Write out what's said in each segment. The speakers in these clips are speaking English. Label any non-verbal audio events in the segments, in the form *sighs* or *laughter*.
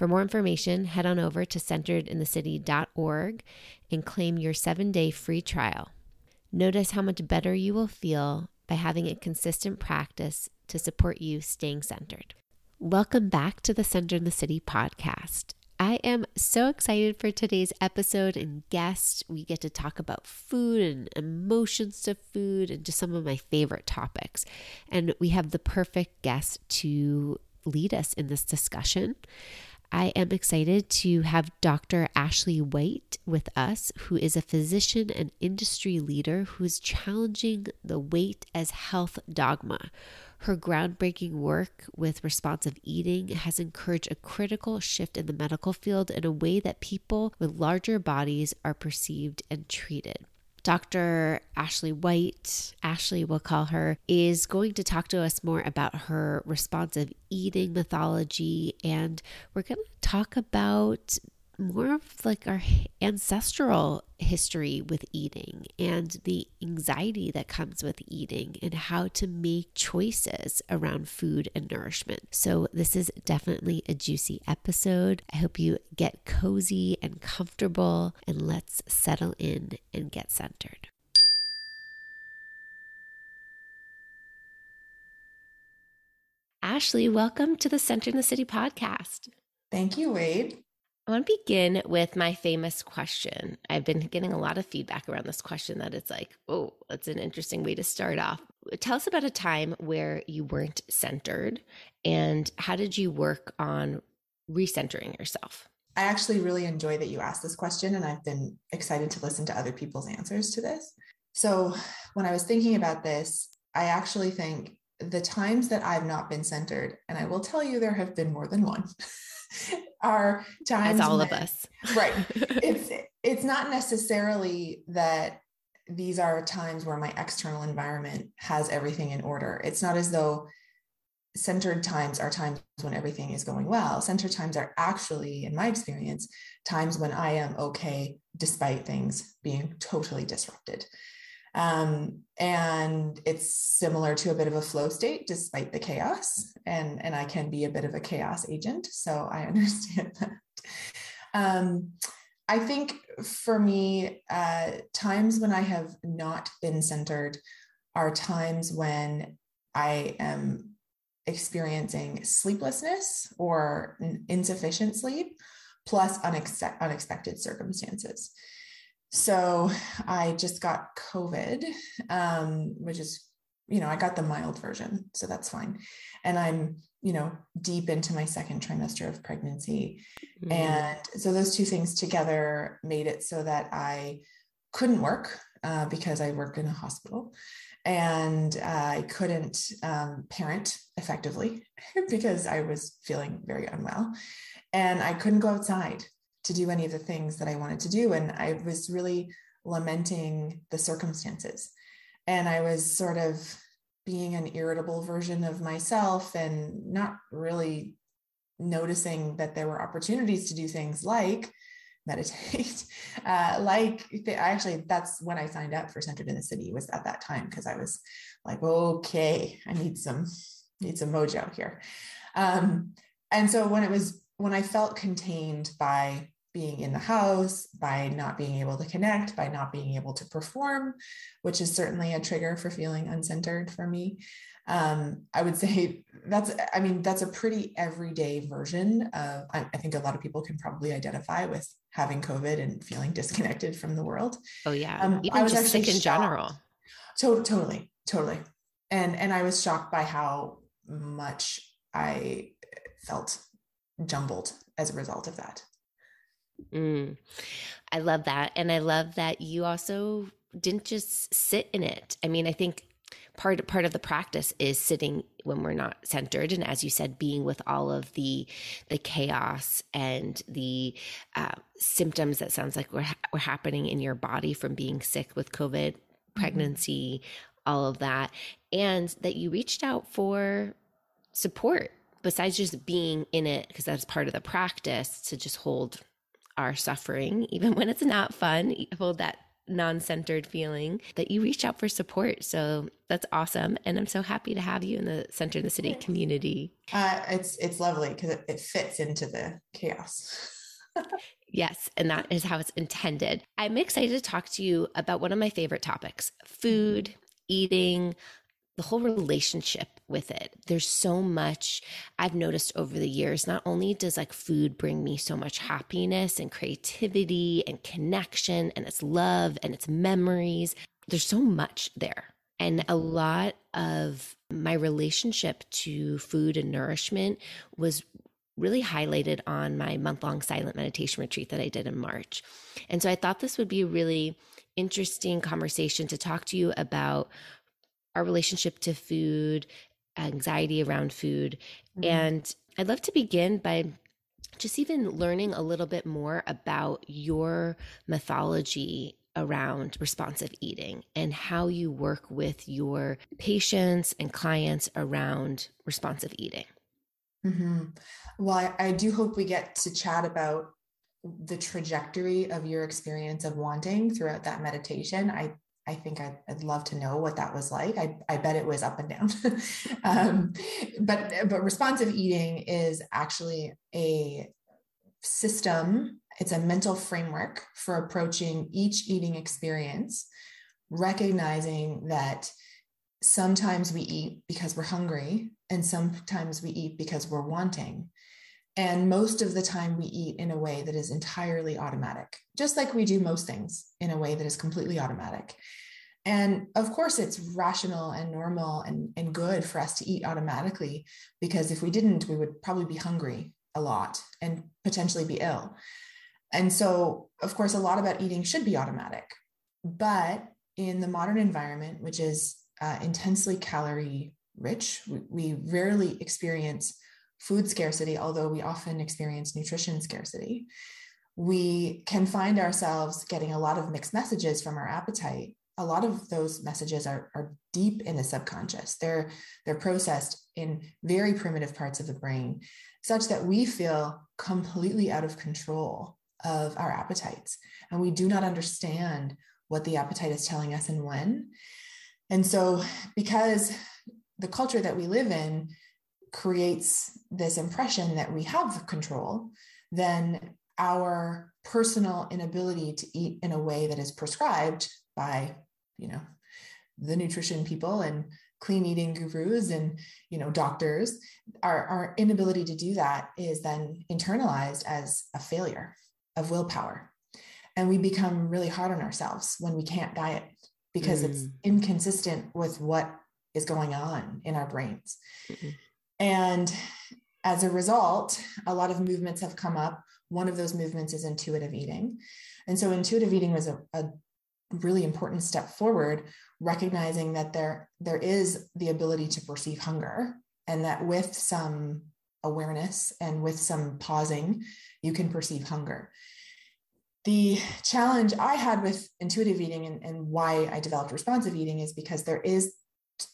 For more information, head on over to centeredinthecity.org and claim your seven day free trial. Notice how much better you will feel by having a consistent practice to support you staying centered. Welcome back to the Center in the City podcast. I am so excited for today's episode and guest. We get to talk about food and emotions to food and just some of my favorite topics. And we have the perfect guest to lead us in this discussion. I am excited to have Dr. Ashley White with us, who is a physician and industry leader who is challenging the weight as health dogma. Her groundbreaking work with responsive eating has encouraged a critical shift in the medical field in a way that people with larger bodies are perceived and treated. Dr. Ashley White, Ashley we'll call her, is going to talk to us more about her responsive eating mythology. And we're going to talk about more of like our ancestral history with eating and the anxiety that comes with eating and how to make choices around food and nourishment. So, this is definitely a juicy episode. I hope you get cozy and comfortable and let's settle in and get centered. Ashley, welcome to the Center in the City podcast. Thank you, Wade. I want to begin with my famous question. I've been getting a lot of feedback around this question that it's like, oh, that's an interesting way to start off. Tell us about a time where you weren't centered and how did you work on recentering yourself? I actually really enjoy that you asked this question, and I've been excited to listen to other people's answers to this. So, when I was thinking about this, I actually think the times that I've not been centered, and I will tell you there have been more than one. *laughs* *laughs* are times As all when, of us. *laughs* right. *laughs* It's it's not necessarily that these are times where my external environment has everything in order. It's not as though centered times are times when everything is going well. Centered times are actually, in my experience, times when I am okay despite things being totally disrupted. Um, and it's similar to a bit of a flow state despite the chaos. And, and I can be a bit of a chaos agent. So I *laughs* understand that. Um, I think for me, uh, times when I have not been centered are times when I am experiencing sleeplessness or insufficient sleep plus unex- unexpected circumstances. So I just got COVID, um, which is, you know, I got the mild version, so that's fine. And I'm, you know, deep into my second trimester of pregnancy. Mm-hmm. And so those two things together made it so that I couldn't work uh, because I work in a hospital and uh, I couldn't um, parent effectively *laughs* because I was feeling very unwell. And I couldn't go outside to do any of the things that I wanted to do. And I was really lamenting the circumstances. And I was sort of being an irritable version of myself and not really noticing that there were opportunities to do things like meditate *laughs* uh, like actually that's when i signed up for centered in the city was at that time because i was like okay i need some need some mojo here um, and so when it was when I felt contained by being in the house, by not being able to connect, by not being able to perform, which is certainly a trigger for feeling uncentered for me. Um, I would *laughs* say that's, I mean, that's a pretty everyday version of, I, I, think a lot of people can probably identify with having COVID and feeling disconnected from the world. Oh yeah. Um, Even I was just sick in general. To- totally, totally. And, and I was shocked by how much I felt jumbled as a result of that. Mm, I love that. And I love that you also didn't just sit in it. I mean, I think part part of the practice is sitting when we're not centered and as you said being with all of the the chaos and the uh, symptoms that sounds like were, were happening in your body from being sick with covid mm-hmm. pregnancy mm-hmm. all of that and that you reached out for support besides just being in it because that's part of the practice to just hold our suffering *laughs* even when it's not fun hold that non-centered feeling that you reach out for support. So that's awesome. And i'm so happy to have you in the center in the city community. Uh, it's it's lovely because it, it fits into the chaos. *laughs* Yes and that is how it's intended. I'm excited to talk to you about one of my favorite topics food eating the whole relationship with it. There's so much I've noticed over the years. Not only does like food bring me so much happiness and creativity and connection and it's love and it's memories, there's so much there. And a lot of my relationship to food and nourishment was really highlighted on my month long silent meditation retreat that I did in March. And so I thought this would be a really interesting conversation to talk to you about our relationship to food, anxiety around food. Mm-hmm. And I'd love to begin by just even learning a little bit more about your mythology around responsive eating and how you work with your patients and clients around responsive eating. Mm-hmm. Well, I, I do hope we get to chat about the trajectory of your experience of wanting throughout that meditation. I I think I'd, I'd, love to know what that was like. I, I bet it was up and down. *laughs* um, but but responsive eating is actually a system. It's a mental framework for approaching each eating experience, recognizing that sometimes we eat because we're hungry, and sometimes we eat because we're wanting. And most of the time, we eat in a way that is entirely automatic, just like we do most things in a way that is completely automatic. And of course, it's rational and normal and, and good for us to eat automatically, because if we didn't, we would probably be hungry a lot and potentially be ill. And so, of course, a lot about eating should be automatic. But in the modern environment, which is uh, intensely calorie rich, we, we rarely experience food scarcity, although we often experience nutrition scarcity. We can find ourselves getting a lot of mixed messages from our appetite. A lot of those messages are, are deep in the subconscious. They're, they're processed in very primitive parts of the brain, such that we feel completely out of control of our appetites. And we do not understand what the appetite is telling us and when. And so, because the culture that we live in creates this impression that we have control, then our personal inability to eat in a way that is prescribed by, you know, the nutrition people and clean eating gurus and you know doctors our, our inability to do that is then internalized as a failure of willpower. And we become really hard on ourselves when we can't diet because mm. it's inconsistent with what is going on in our brains. Mm and as a result, a lot of movements have come up. One of those movements is intuitive eating. And so intuitive eating was a, a really important step forward, recognizing that there, there is the ability to perceive hunger and that with some awareness and with some pausing, you can perceive hunger. The challenge I had with intuitive eating and, and why I developed responsive eating is because there is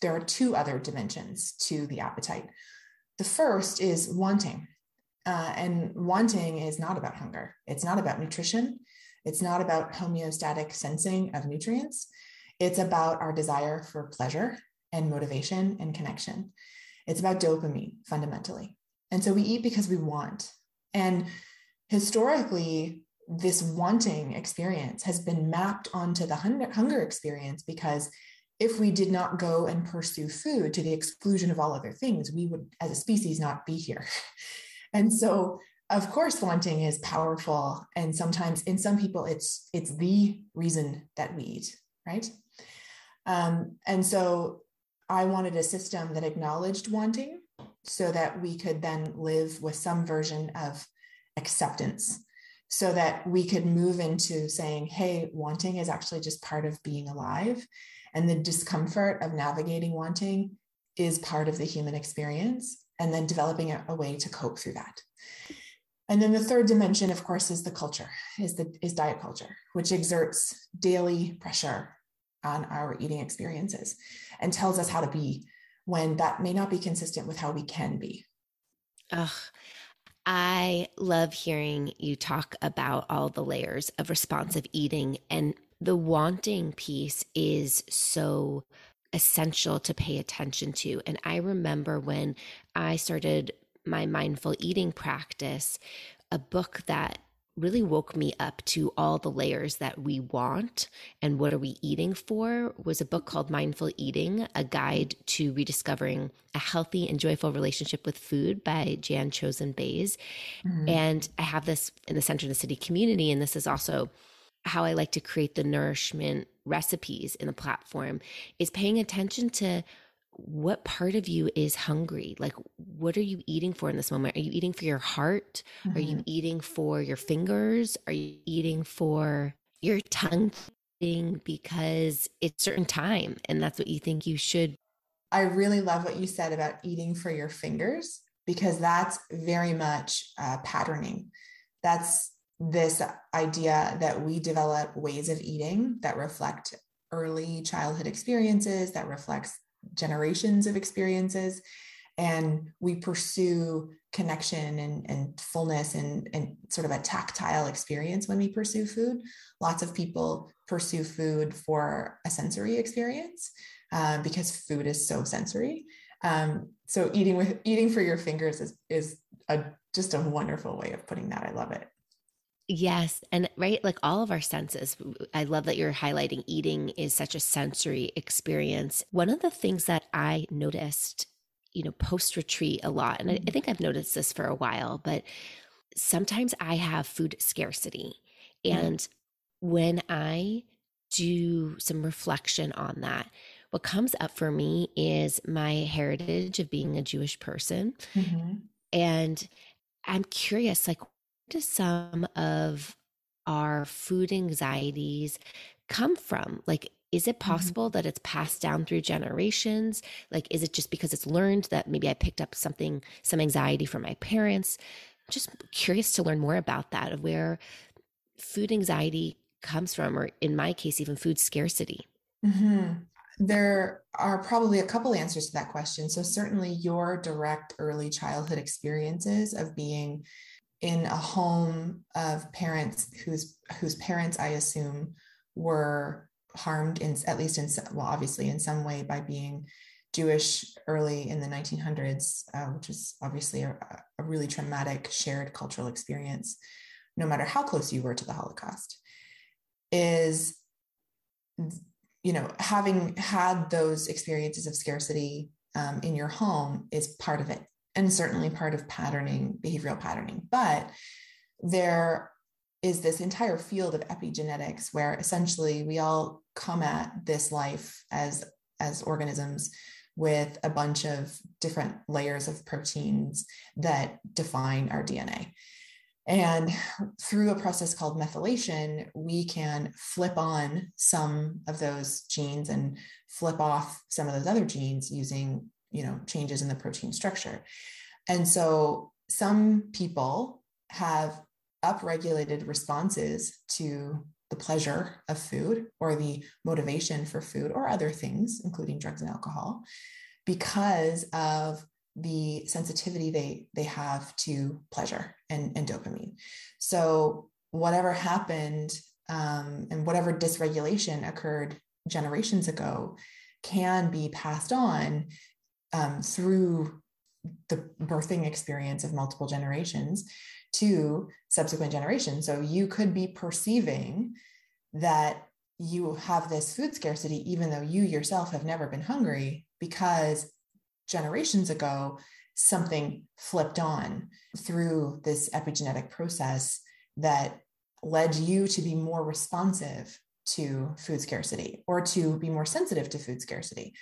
there are two other dimensions to the appetite. The first is wanting. Uh, and wanting is not about hunger, it's not about nutrition, it's not about homeostatic sensing of nutrients. It's about our desire for pleasure and motivation and connection. It's about dopamine fundamentally. And so we eat because we want. And historically, this wanting experience has been mapped onto the hunger experience because if we did not go and pursue food to the exclusion of all other things, we would, as a species, not be here. *laughs* and so, of course, wanting is powerful, and sometimes in some people, it's it's the reason that we eat, right? Um, and so, I wanted a system that acknowledged wanting, so that we could then live with some version of acceptance so that we could move into saying, hey, wanting is actually just part of being alive. And the discomfort of navigating wanting is part of the human experience. And then developing a, a way to cope through that. And then the third dimension, of course, is the culture, is the is diet culture, which exerts daily pressure on our eating experiences and tells us how to be when that may not be consistent with how we can be. Ugh, I love hearing you talk about all the layers of responsive eating, and the wanting piece is so essential to pay attention to. And I remember when I started my mindful eating practice, a book that really woke me up to all the layers that we want and what are we eating for was a book called Mindful Eating, a guide to rediscovering a healthy and joyful relationship with food by Jan Chozen Bays. Mm-hmm. And I have this in the center of the city community. And this is also how I like to create the nourishment recipes in the platform is paying attention to what part of you is hungry? Like, what are you eating for in this moment? Are you eating for your heart? Mm-hmm. Are you mm-hmm. eating for your fingers? Are you eating for your tongue? Because it's certain time and that's what you think you should. I really love what you said about eating for your fingers because that's very much uh, patterning. That's this idea that we develop ways of eating that reflect early childhood experiences, that reflects generations of experiences and we pursue connection and, and fullness and, and sort of a tactile experience when we pursue food. Lots of people pursue food for a sensory experience uh, because food is so sensory. Um, so eating with eating for your fingers is is a just a wonderful way of putting that. I love it Yes. And right, like all of our senses, I love that you're highlighting eating is such a sensory experience. One of the things that I noticed, you know, post retreat a lot, and I, I mm-hmm. think I've noticed this for a while, but sometimes I have food scarcity. Mm-hmm. And mm-hmm. when I do some reflection on that, what comes up for me is my heritage of being a Jewish person. Mm-hmm. And I'm curious, like, do some of our food anxieties come from? Like, is it mm-hmm. possible mm-hmm. that it's passed down through generations? Like, is it just because it's learned that maybe I picked up something, some anxiety from my parents? Just curious to learn more about that, of where food anxiety comes from, or in my case, even food scarcity. Mm-hmm. There are probably a couple answers to that question. So, certainly, your direct early childhood experiences of being in a home of parents whose whose parents I assume were harmed in at least in well obviously in some way by being Jewish early in the 1900s, uh, which is obviously a, a really traumatic shared cultural experience, no matter how close you were to the Holocaust, is you know having had those experiences of scarcity um, in your home is part of it and certainly part of patterning, behavioral patterning. But there is this entire field of epigenetics where essentially we all come at this life as as organisms with a bunch of different layers of proteins that define our DNA. And through a process called methylation, we can flip on some of those genes and flip off some of those other genes using you know changes in the protein structure. And so some people have upregulated responses to the pleasure of food or the motivation for food or other things including drugs and alcohol because of the sensitivity they they have to pleasure and, and dopamine. So whatever happened um, and whatever dysregulation occurred generations ago can be passed on um, through the birthing experience of multiple generations to subsequent generations. So you could be perceiving that you have this food scarcity, even though you yourself have never been hungry, because generations ago, something flipped on through this epigenetic process that led you to be more responsive to food scarcity or to be more sensitive to food scarcity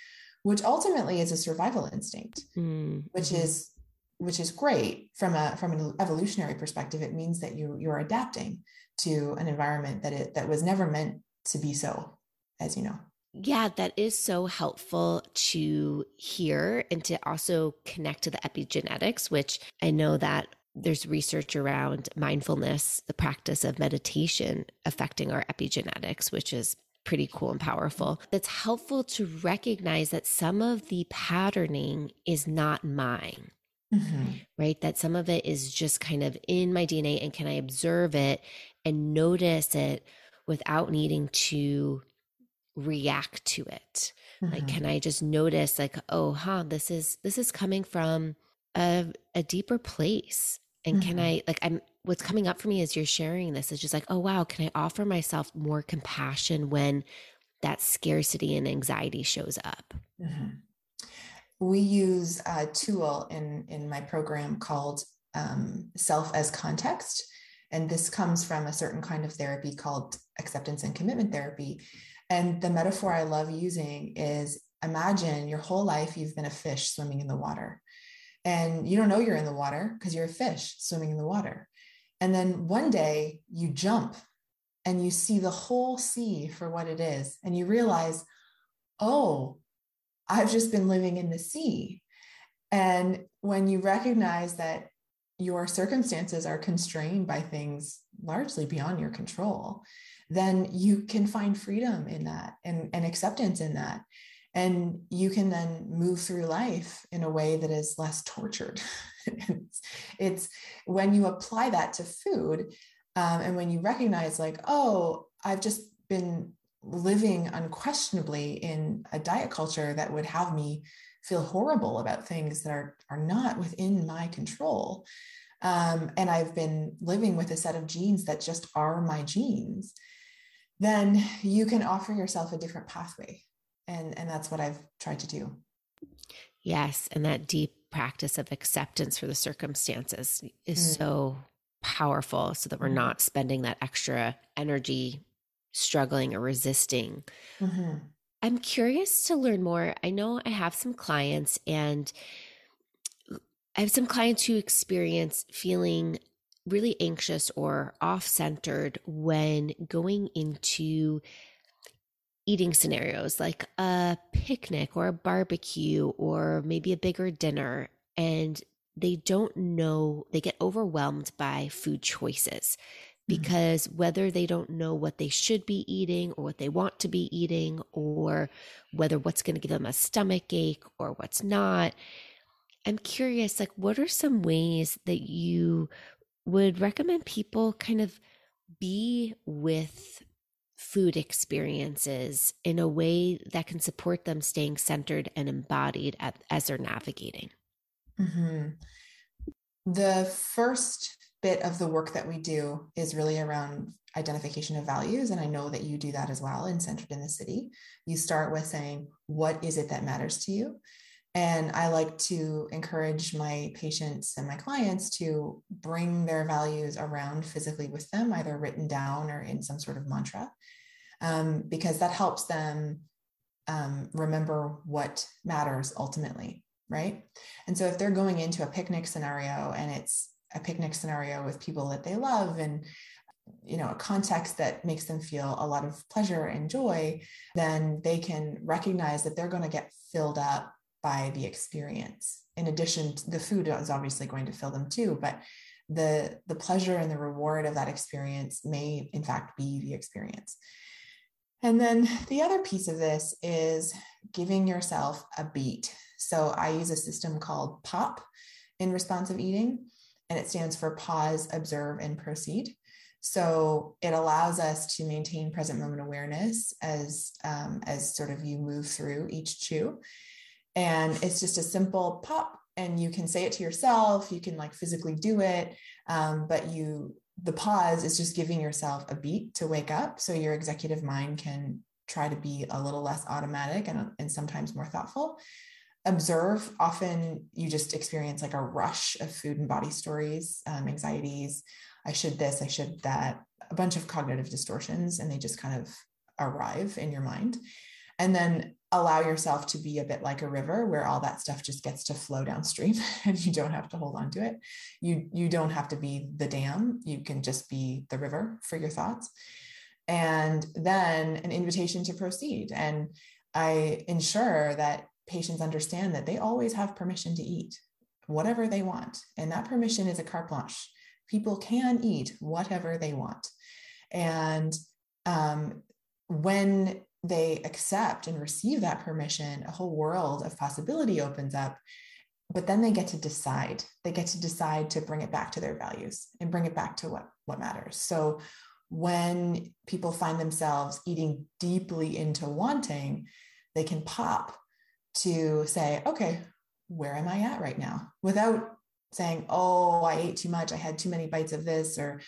which ultimately is a survival instinct mm-hmm. which is which is great from a from an evolutionary perspective it means that you you're adapting to an environment that it that was never meant to be so as you know yeah, that is so helpful to hear and to also connect to the epigenetics, which I know that there's research around mindfulness, the practice of meditation affecting our epigenetics, which is pretty cool and powerful. That's helpful to recognize that some of the patterning is not mine. Mm-hmm. Right. That some of it is just kind of in my DNA. And can I observe it and notice it without needing to react to it? Mm-hmm. Like, can I just notice, like, oh, huh, this is, this is coming from a, a deeper place and mm-hmm. can I, like, I'm, what's coming up for me as you're sharing this is just like, oh, wow, can I offer myself more compassion when that scarcity and anxiety shows up? Mm-hmm. We use a tool in, in my program called um, Self as Context. And this comes from a certain kind of therapy called acceptance and commitment therapy. And the metaphor I love using is imagine your whole life you've been a fish swimming in the water and you don't know you're in the water because you're a fish swimming in the water. And then one day you jump and you see the whole sea for what it is. And you realize, oh, I've just been living in the sea. And when you recognize that your circumstances are constrained by things largely beyond your control, then you can find freedom in that and, and acceptance in that and you can then move through life in a way that is less tortured *laughs* it's, *laughs* it's, when you apply that to food um, and when you recognize like oh i've just been living unquestionably in a diet culture that would have me feel horrible about things that are are not within my control. Um, and i've been living with a set of genes that just are my genes then you can offer yourself a different pathway. And and that's what i've tried to do. Yes. And that deep practice of acceptance for the circumstances is mm. so powerful so that we're mm-hmm. not spending that extra energy struggling or resisting mm-hmm. i'm curious to learn more i know i have some clients and i have some clients who experience feeling really anxious or off centered when going into eating scenarios like a picnic or a barbecue or maybe a bigger dinner and they don't know they get overwhelmed by food choices mm-hmm. because mm-hmm. whether they don't know what they should be eating or what they want to be eating or whether what's going to give them a stomach ache or what's not i'm curious like what are some ways that you would recommend people kind of be with food experiences in a way that can support them staying centered and embodied at, as they're navigating? Mm-hmm. The first bit of the work that we do is really around identification of values. And I know that you do that as well in Centered in the City. You start with saying, What is it that matters to you? And I like to encourage my patients and my clients to bring their values around physically with them, either written down or in some sort of mantra, um, because that helps them um, remember what matters ultimately, right? And so if they're going into a picnic scenario and it's a picnic scenario with people that they love and you know a context that makes them feel a lot of pleasure and joy then they can recognize that they're going to get filled up by the experience. In addition, the food is obviously going to fill them too, but the the pleasure and the reward of that experience may in fact be the experience. And then the other piece of this is giving yourself a beat. So I use a system called POP in responsive eating, and it stands for pause, observe, and proceed. So it allows us to maintain present moment awareness as um, as sort of you move through each chew. And it's just a simple pop, and you can say it to yourself you can like physically do it um, but you the pause is just giving yourself a beat to wake up so your executive mind can try to be a little less automatic and, and sometimes more thoughtful. Observe often you just experience like a rush of food and body stories um, anxieties. I should this i should that. A bunch of cognitive distortions and they just kind of arrive in your mind. And then allow yourself to be a bit like a river where all that stuff just gets to flow downstream *laughs* and you don't have to hold on to it. You you don't have to be the dam. You can just be the river for your thoughts. And then an invitation to proceed. And i ensure that patients understand that they always have permission to eat whatever they want. And that permission is a carte blanche. People can eat whatever they want. And um, when they accept and receive that permission, a whole world of possibility opens up. But then they get to decide. They get to decide to bring it back to their values and bring it back to what, what matters. So when people find themselves eating deeply into wanting, they can pop to say, okay, where am I at right now? Without saying, oh, I ate too much. I had too many bites of this, or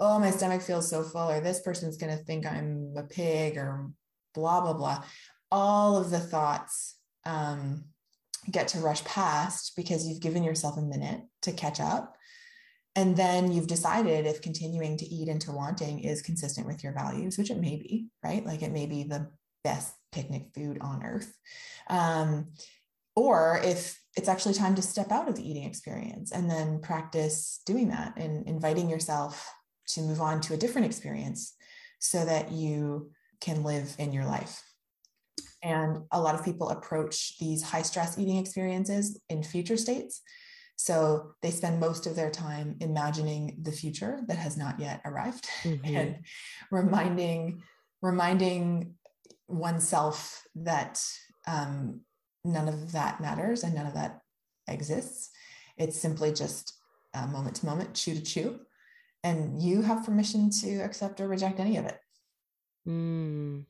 oh, my stomach feels so full, or this person's going to think I'm a pig, or blah, blah, blah. All of the thoughts um, get to rush past because you've given yourself a minute to catch up. And then you've decided if continuing to eat into wanting is consistent with your values, which it may be, right? Like it may be the best picnic food on earth. Um, or if it's actually time to step out of the eating experience and then practice doing that and inviting yourself to move on to a different experience so that you can live in your life. And a lot of people approach these high stress eating experiences in future states. So they spend most of their time imagining the future that has not yet arrived *laughs* mm-hmm. and reminding reminding oneself that um, none of that matters and none of that exists. It's simply just uh, moment to moment, chew to chew. And you have permission to accept or reject any of it. Mm,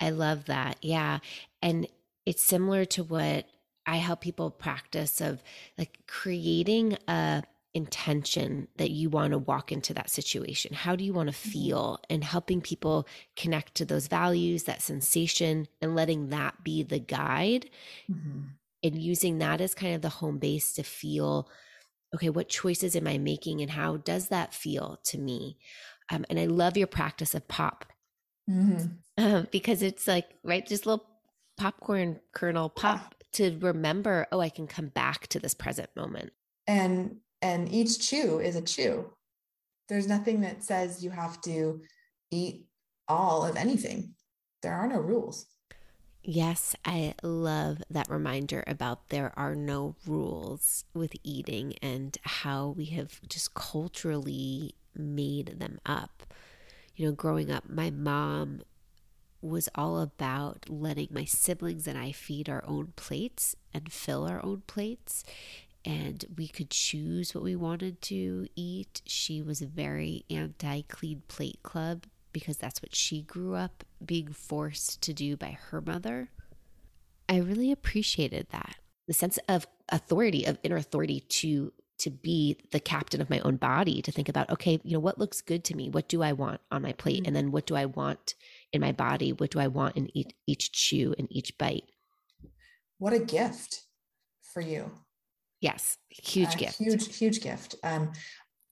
I love that. Yeah. And it's similar to what I help people practice of like creating a intention that you want to walk into that situation. How do you want to mm-hmm. feel and helping people connect to those values, that sensation and letting that be the guide mm-hmm. and using that as kind of the home base to feel okay, what choices am I making and how does that feel to me? Um, and I love your practice of pop mm-hmm. um, because it's like right just little popcorn kernel pop yeah. to remember oh i can come back to this present moment. And and each chew is a chew. There's nothing that says you have to eat all of anything. There are no rules. Yes, I love that reminder about there are no rules with eating and how we have just culturally made them up you know, growing up, my mom was all about letting my siblings and I feed our own plates and fill our own plates. And we could choose what we wanted to eat. She was a very anti clean plate club because that's what she grew up being forced to do by her mother. I really appreciated that the sense of authority, of inner authority to to be the captain of my own body to think about okay you know what looks good to me what do i want on my plate mm-hmm. and then what do i want in my body what do i want in each, each chew and each bite what a gift for you yes huge gift huge huge gift um,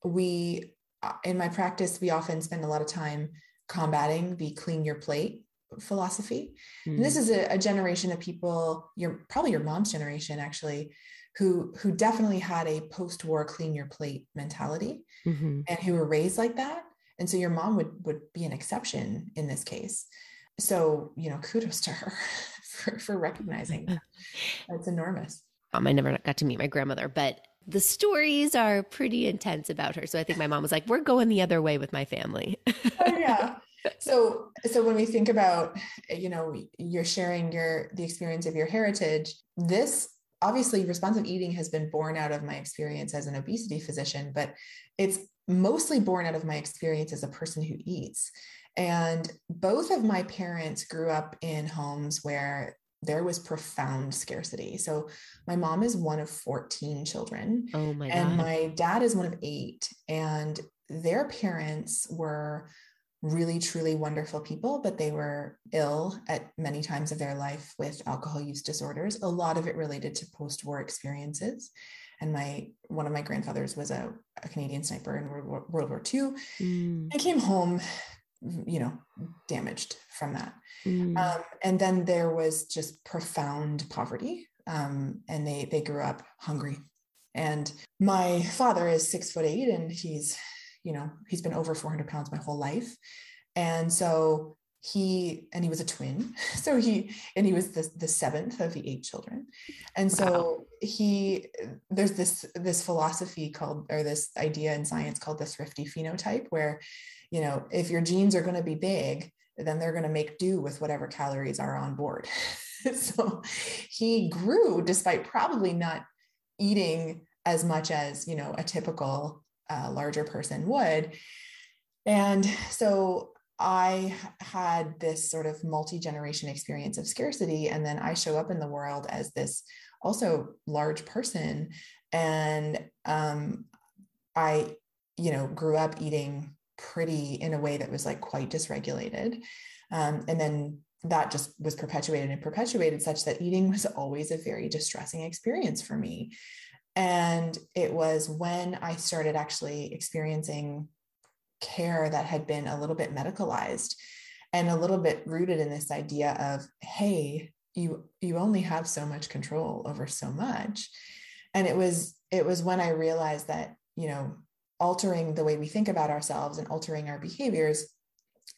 we uh, in my practice we often spend a lot of time combating the clean your plate philosophy mm-hmm. and this mm. is a, a generation of people your probably your mom's generation actually who who definitely had a post-war clean your plate mentality mm-hmm. and who were raised like that. And so your mom would would be an exception in this case. So you know kudos to her *laughs* for, for recognizing that. *laughs* That's enormous. Um, i never got to meet my grandmother but the stories are pretty intense about her. So i think my mom was like we're going the other way with my family. Oh yeah. *laughs* So so when we think about you know you're sharing your the experience of your heritage this obviously responsive eating has been born out of my experience as an obesity physician, but it's mostly born out of my experience as a person who eats. And both of my parents grew up in homes where there was profound scarcity. So my mom is one of 14 children. Oh my and God. my dad is one of eight. And their parents were really, truly wonderful people, but they were ill at many times of their life with alcohol use disorders, a lot of it related to post war experiences. And my one of my grandfathers was a, a Canadian sniper in World War, World War II Mm, and came home, you know, damaged from that. mm. Um, and then there was just profound poverty. Um, and they they grew up hungry. And my father is six foot eight and he's you know, he's been over 400 pounds my whole life. And so he, and he was a twin. *laughs* So he, and he was the, the seventh of the eight children. And so Wow. he, there's this, this philosophy called, or this idea in science called the thrifty phenotype, where, you know, if your genes are going to be big, then they're going to make do with whatever calories are on board. *laughs* so he grew despite probably not eating as much as, you know, a typical uh, larger person would. And so I had this sort of multi generation experience of scarcity. And then I show up in the world as this also large person. And um, I, you know, grew up eating pretty in a way that was like quite dysregulated. Um, and then that just was perpetuated and perpetuated such that eating was always a very distressing experience for me. And it was when I started actually experiencing care that had been a little bit medicalized and a little bit rooted in this idea of, hey, you you only have so much control over so much. And it was it was when I realized that, you know, altering the way we think about ourselves and altering our behaviors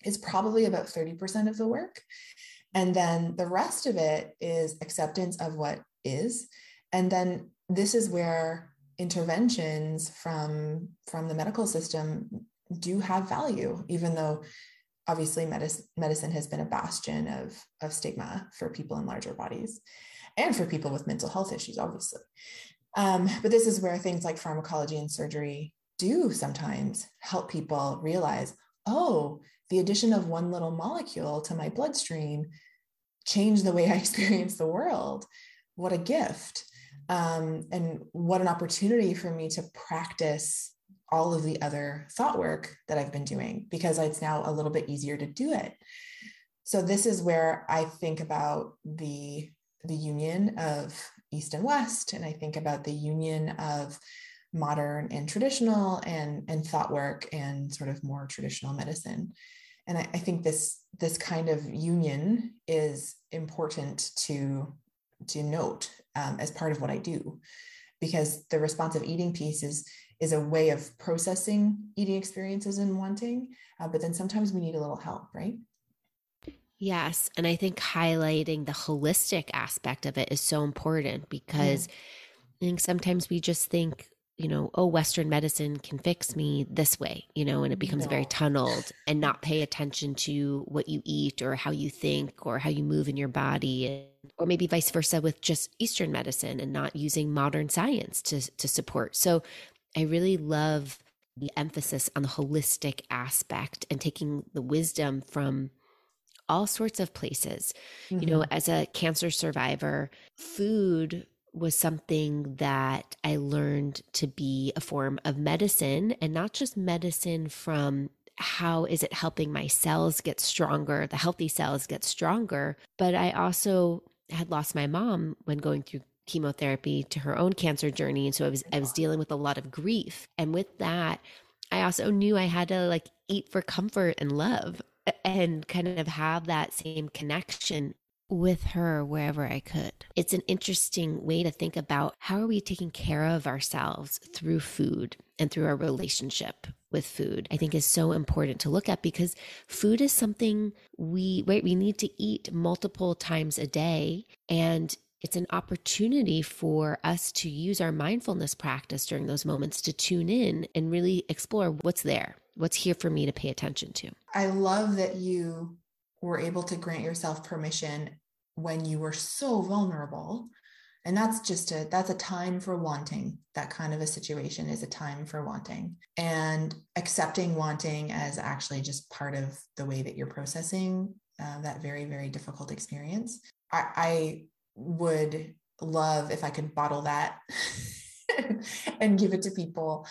is probably about 30% of the work. And then the rest of it is acceptance of what is. And then this is where interventions from from the medical system do have value even though obviously medicine, medicine has been a bastion of of stigma for people in larger bodies and for people with mental health issues obviously. Um, but this is where things like pharmacology and surgery do sometimes help people realize oh the addition of one little molecule to my bloodstream changed the way i *laughs* experience the world. What a gift um, and what an opportunity for me to practice all of the other thought work that I've been doing because it's now a little bit easier to do it. So this is where I think about the the union of East and West, and I think about the union of modern and traditional and and thought work and sort of more traditional medicine. And I, I think this this kind of union is important to to note um, as part of what I do, because the responsive eating piece is is a way of processing eating experiences and wanting, uh, but then sometimes we need a little help, right? Yes. And I think highlighting the holistic aspect of it is so important because I think sometimes we just think, you know, oh, Western medicine can fix me this way, you know, and it becomes very tunneled and not pay attention to what you eat or how you think or how you move in your body. Or maybe vice versa with just Eastern medicine and not using modern science to, to support. So I really love the emphasis on the holistic aspect and taking the wisdom from all sorts of places. You know, mm-hmm. as a cancer survivor, food was something that I learned to be a form of medicine and not just medicine from how is it helping my cells get stronger, the healthy cells get stronger, but I also had lost my mom when going through chemotherapy to her own cancer journey and so I was I was dealing with a lot of grief. And with that I also knew I had to like eat for comfort and love and kind of have that same connection with her wherever I could. It's an interesting way to think about how are we taking care of ourselves through food and through our relationship with food. I think is so important to look at because food is something we wait we need to eat multiple times a day and it's an opportunity for us to use our mindfulness practice during those moments to tune in and really explore what's there, what's here for me to pay attention to. I love that you were able to grant yourself permission when you were so vulnerable. And that's just a that's a time for wanting. That kind of a situation is a time for wanting. And accepting wanting as actually just part of the way that you're processing uh, that very very difficult experience. I, I would love if i could bottle that *laughs* and give it to people.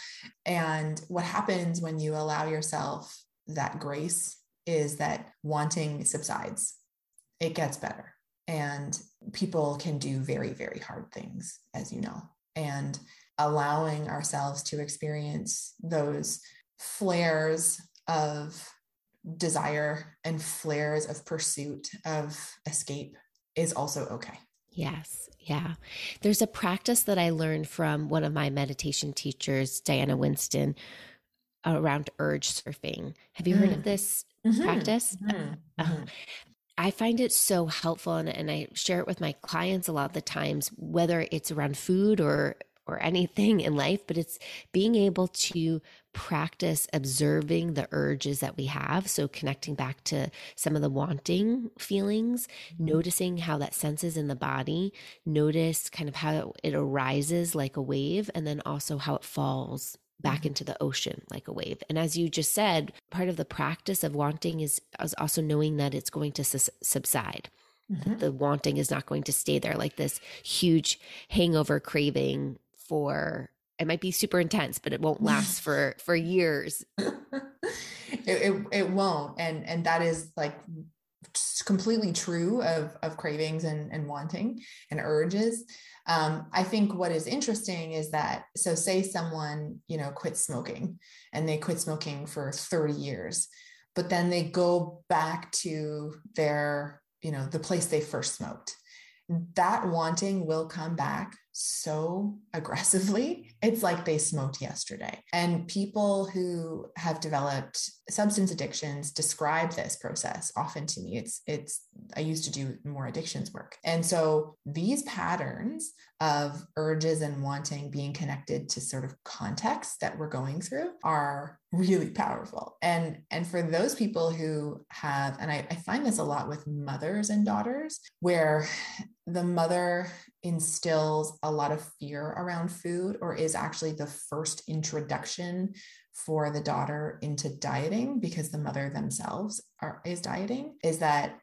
And what happens when you allow yourself that grace is that wanting subsides it gets better and people can do very, very hard things, as you know. And allowing ourselves to experience those flares of desire and flares of pursuit of escape is also okay. Yes. Yeah. There's a practice that I learned from one of my meditation teachers, Diana Winston, around urge surfing. Have you mm. heard of mm. this mm-hmm. practice? Mm-hmm. Uh, *laughs* I find it so helpful and, and I share it with my clients a lot of the times, whether it's around food or or anything in life, but it's being able to practice observing the urges that we have. So, connecting back to some of the wanting feelings, mm-hmm. noticing how that senses in the body, notice kind of how it arises like a wave, and then also how it falls back mm-hmm. into the ocean like a wave. And as you just said, part of the practice of wanting is, is also knowing that it's going to su- subside. Mm-hmm. The wanting is not going to stay there like this huge hangover craving for it might be super intense but it won't last for *laughs* for years it, it, it won't and and that is like completely true of of cravings and and wanting and urges um, I think what is interesting is that, so say someone, you know, quit smoking and they quit smoking for 30 years, but then they go back to their, you know, the place they first smoked. That wanting will come back so *laughs* aggressively. It's like they smoked yesterday. And people who have developed substance addictions describe this process often to me. It's it's I used to do more addictions work. And so these patterns of urges and wanting being connected to sort of context that we're going through are really powerful. And and for those people who have, and I, I find this a lot with mothers and daughters, where *sighs* the mother instills a lot of fear around food or is actually the first introduction for the daughter into dieting because the mother themselves are is dieting is that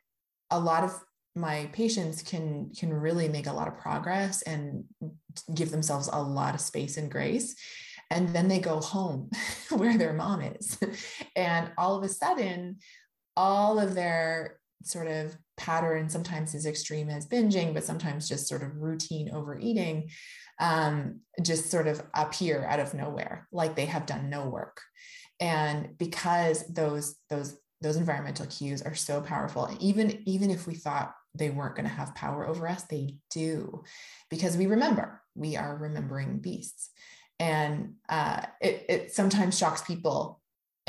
a lot of my patients can can really make a lot of progress and give themselves a lot of space and grace. And then they go home *laughs* where their mom is. *laughs* And all of a sudden all of their sort of pattern sometimes as extreme as binging but sometimes just sort of routine overeating um, just sort of appear out of nowhere like they have done no work. And because those those those environmental cues are so powerful even even if we thought they weren't going to have power over us they do. Because we remember we are remembering beasts. And uh, it, it sometimes shocks people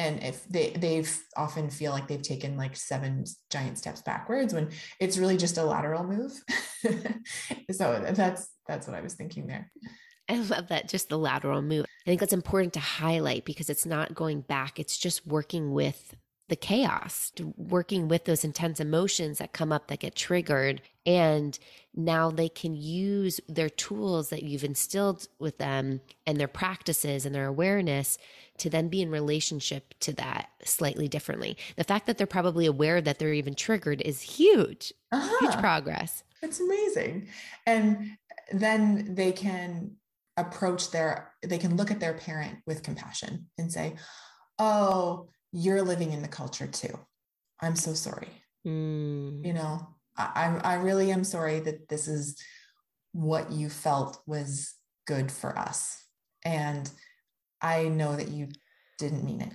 and if they they've often feel like they've taken like seven giant steps backwards when it's really just a lateral move *laughs* so that's that's what i was thinking there I love that, just the lateral move. I think that's important to highlight because it's not going back, it's just working with the chaos, working with those intense emotions that come up that get triggered. And now they can use their tools that you've instilled with them and their practices and their awareness to then be in relationship to that slightly differently. The fact that they're probably aware that they're even triggered is huge, uh-huh. huge progress. It's amazing. And then they can approach their, they can look at their parent with compassion and say, Oh, you're living in the culture too. I'm so sorry. Mm. You know, I, I really am sorry that this is what you felt was good for us. And I know that you didn't mean it.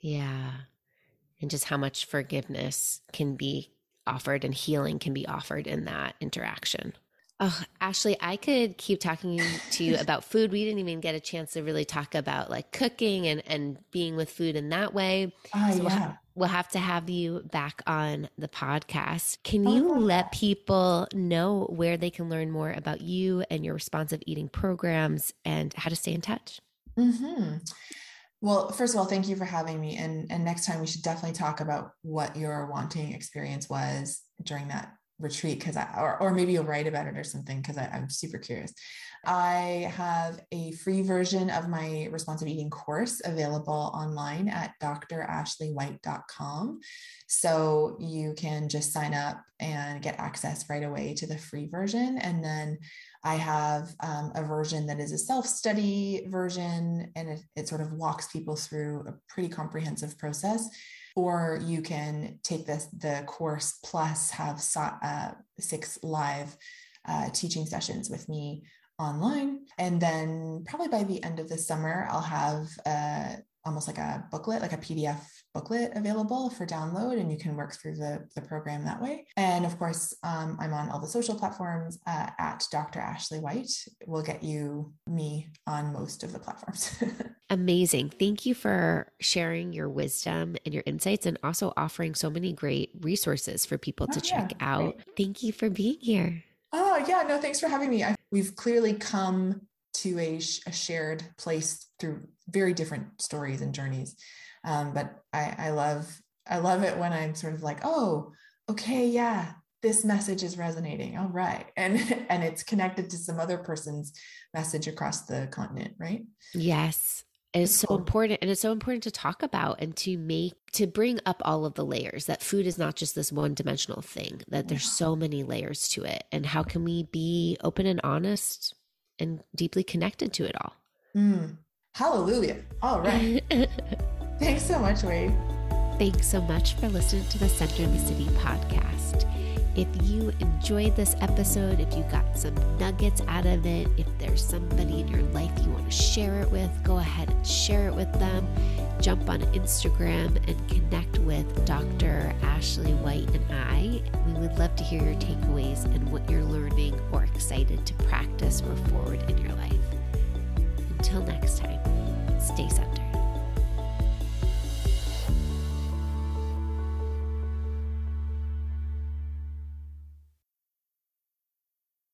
Yeah. And just how much forgiveness can be offered and healing can be offered in that interaction. Oh, Ashley, I could keep talking to you about food. We didn't even get a chance to really talk about like cooking and, and being with food in that way. Oh, so yeah. We'll, ha- we'll, have to have you back on the podcast. Can you oh, let people know where they can learn more about you and your responsive eating programs and how to stay in touch? Mm-hmm. Well, first of all, thank you for having me. And, and next time we should definitely talk about what your wanting experience was during that retreat because I, or, or maybe you'll write about it or something because I'm super curious. I have a free version of my responsive eating course available online at drashleywhite.com. So you can just sign up and get access right away to the free version. And then I have um, a version that is a self study version, and it, it sort of walks people through a pretty comprehensive process or you can take this the course plus have uh, six live uh, teaching sessions with me online. And then probably by the end of the summer i'll have uh, almost like a booklet like a pdf booklet available for download and you can work through the, the program that way and of course um, i'm on all the social platforms uh, at dr ashley white will get you me on most of the platforms *laughs* Amazing. Thank you for sharing your wisdom and your insights and also offering so many great resources for people to oh, check yeah. out. Thank you for being here. Oh, yeah. No, thanks for having me. I, we've clearly come to a, a, shared place through very different stories and journeys. Um, but I, I love I love it when I'm sort of like, oh, okay, yeah, this message is resonating. All right. *laughs* And and it's connected to some other person's message across the continent, right? Yes. And it's so important and it's so important to talk about and to make to bring up all of the layers that food is not just this one dimensional thing that there's so many layers to it and how can we be open and honest and deeply connected to it all. Mm. hallelujah. All right. *laughs* Thanks so much wade thanks so much for listening to the center in the city podcast if you enjoyed this episode, if you got some nuggets out of it, if there's somebody in your life you want to share it with, go ahead and share it with them. Jump on Instagram and connect with Dr. Ashley White and I. We would love to hear your takeaways and what you're learning or excited to practice or forward in your life. Until next time, stay centered.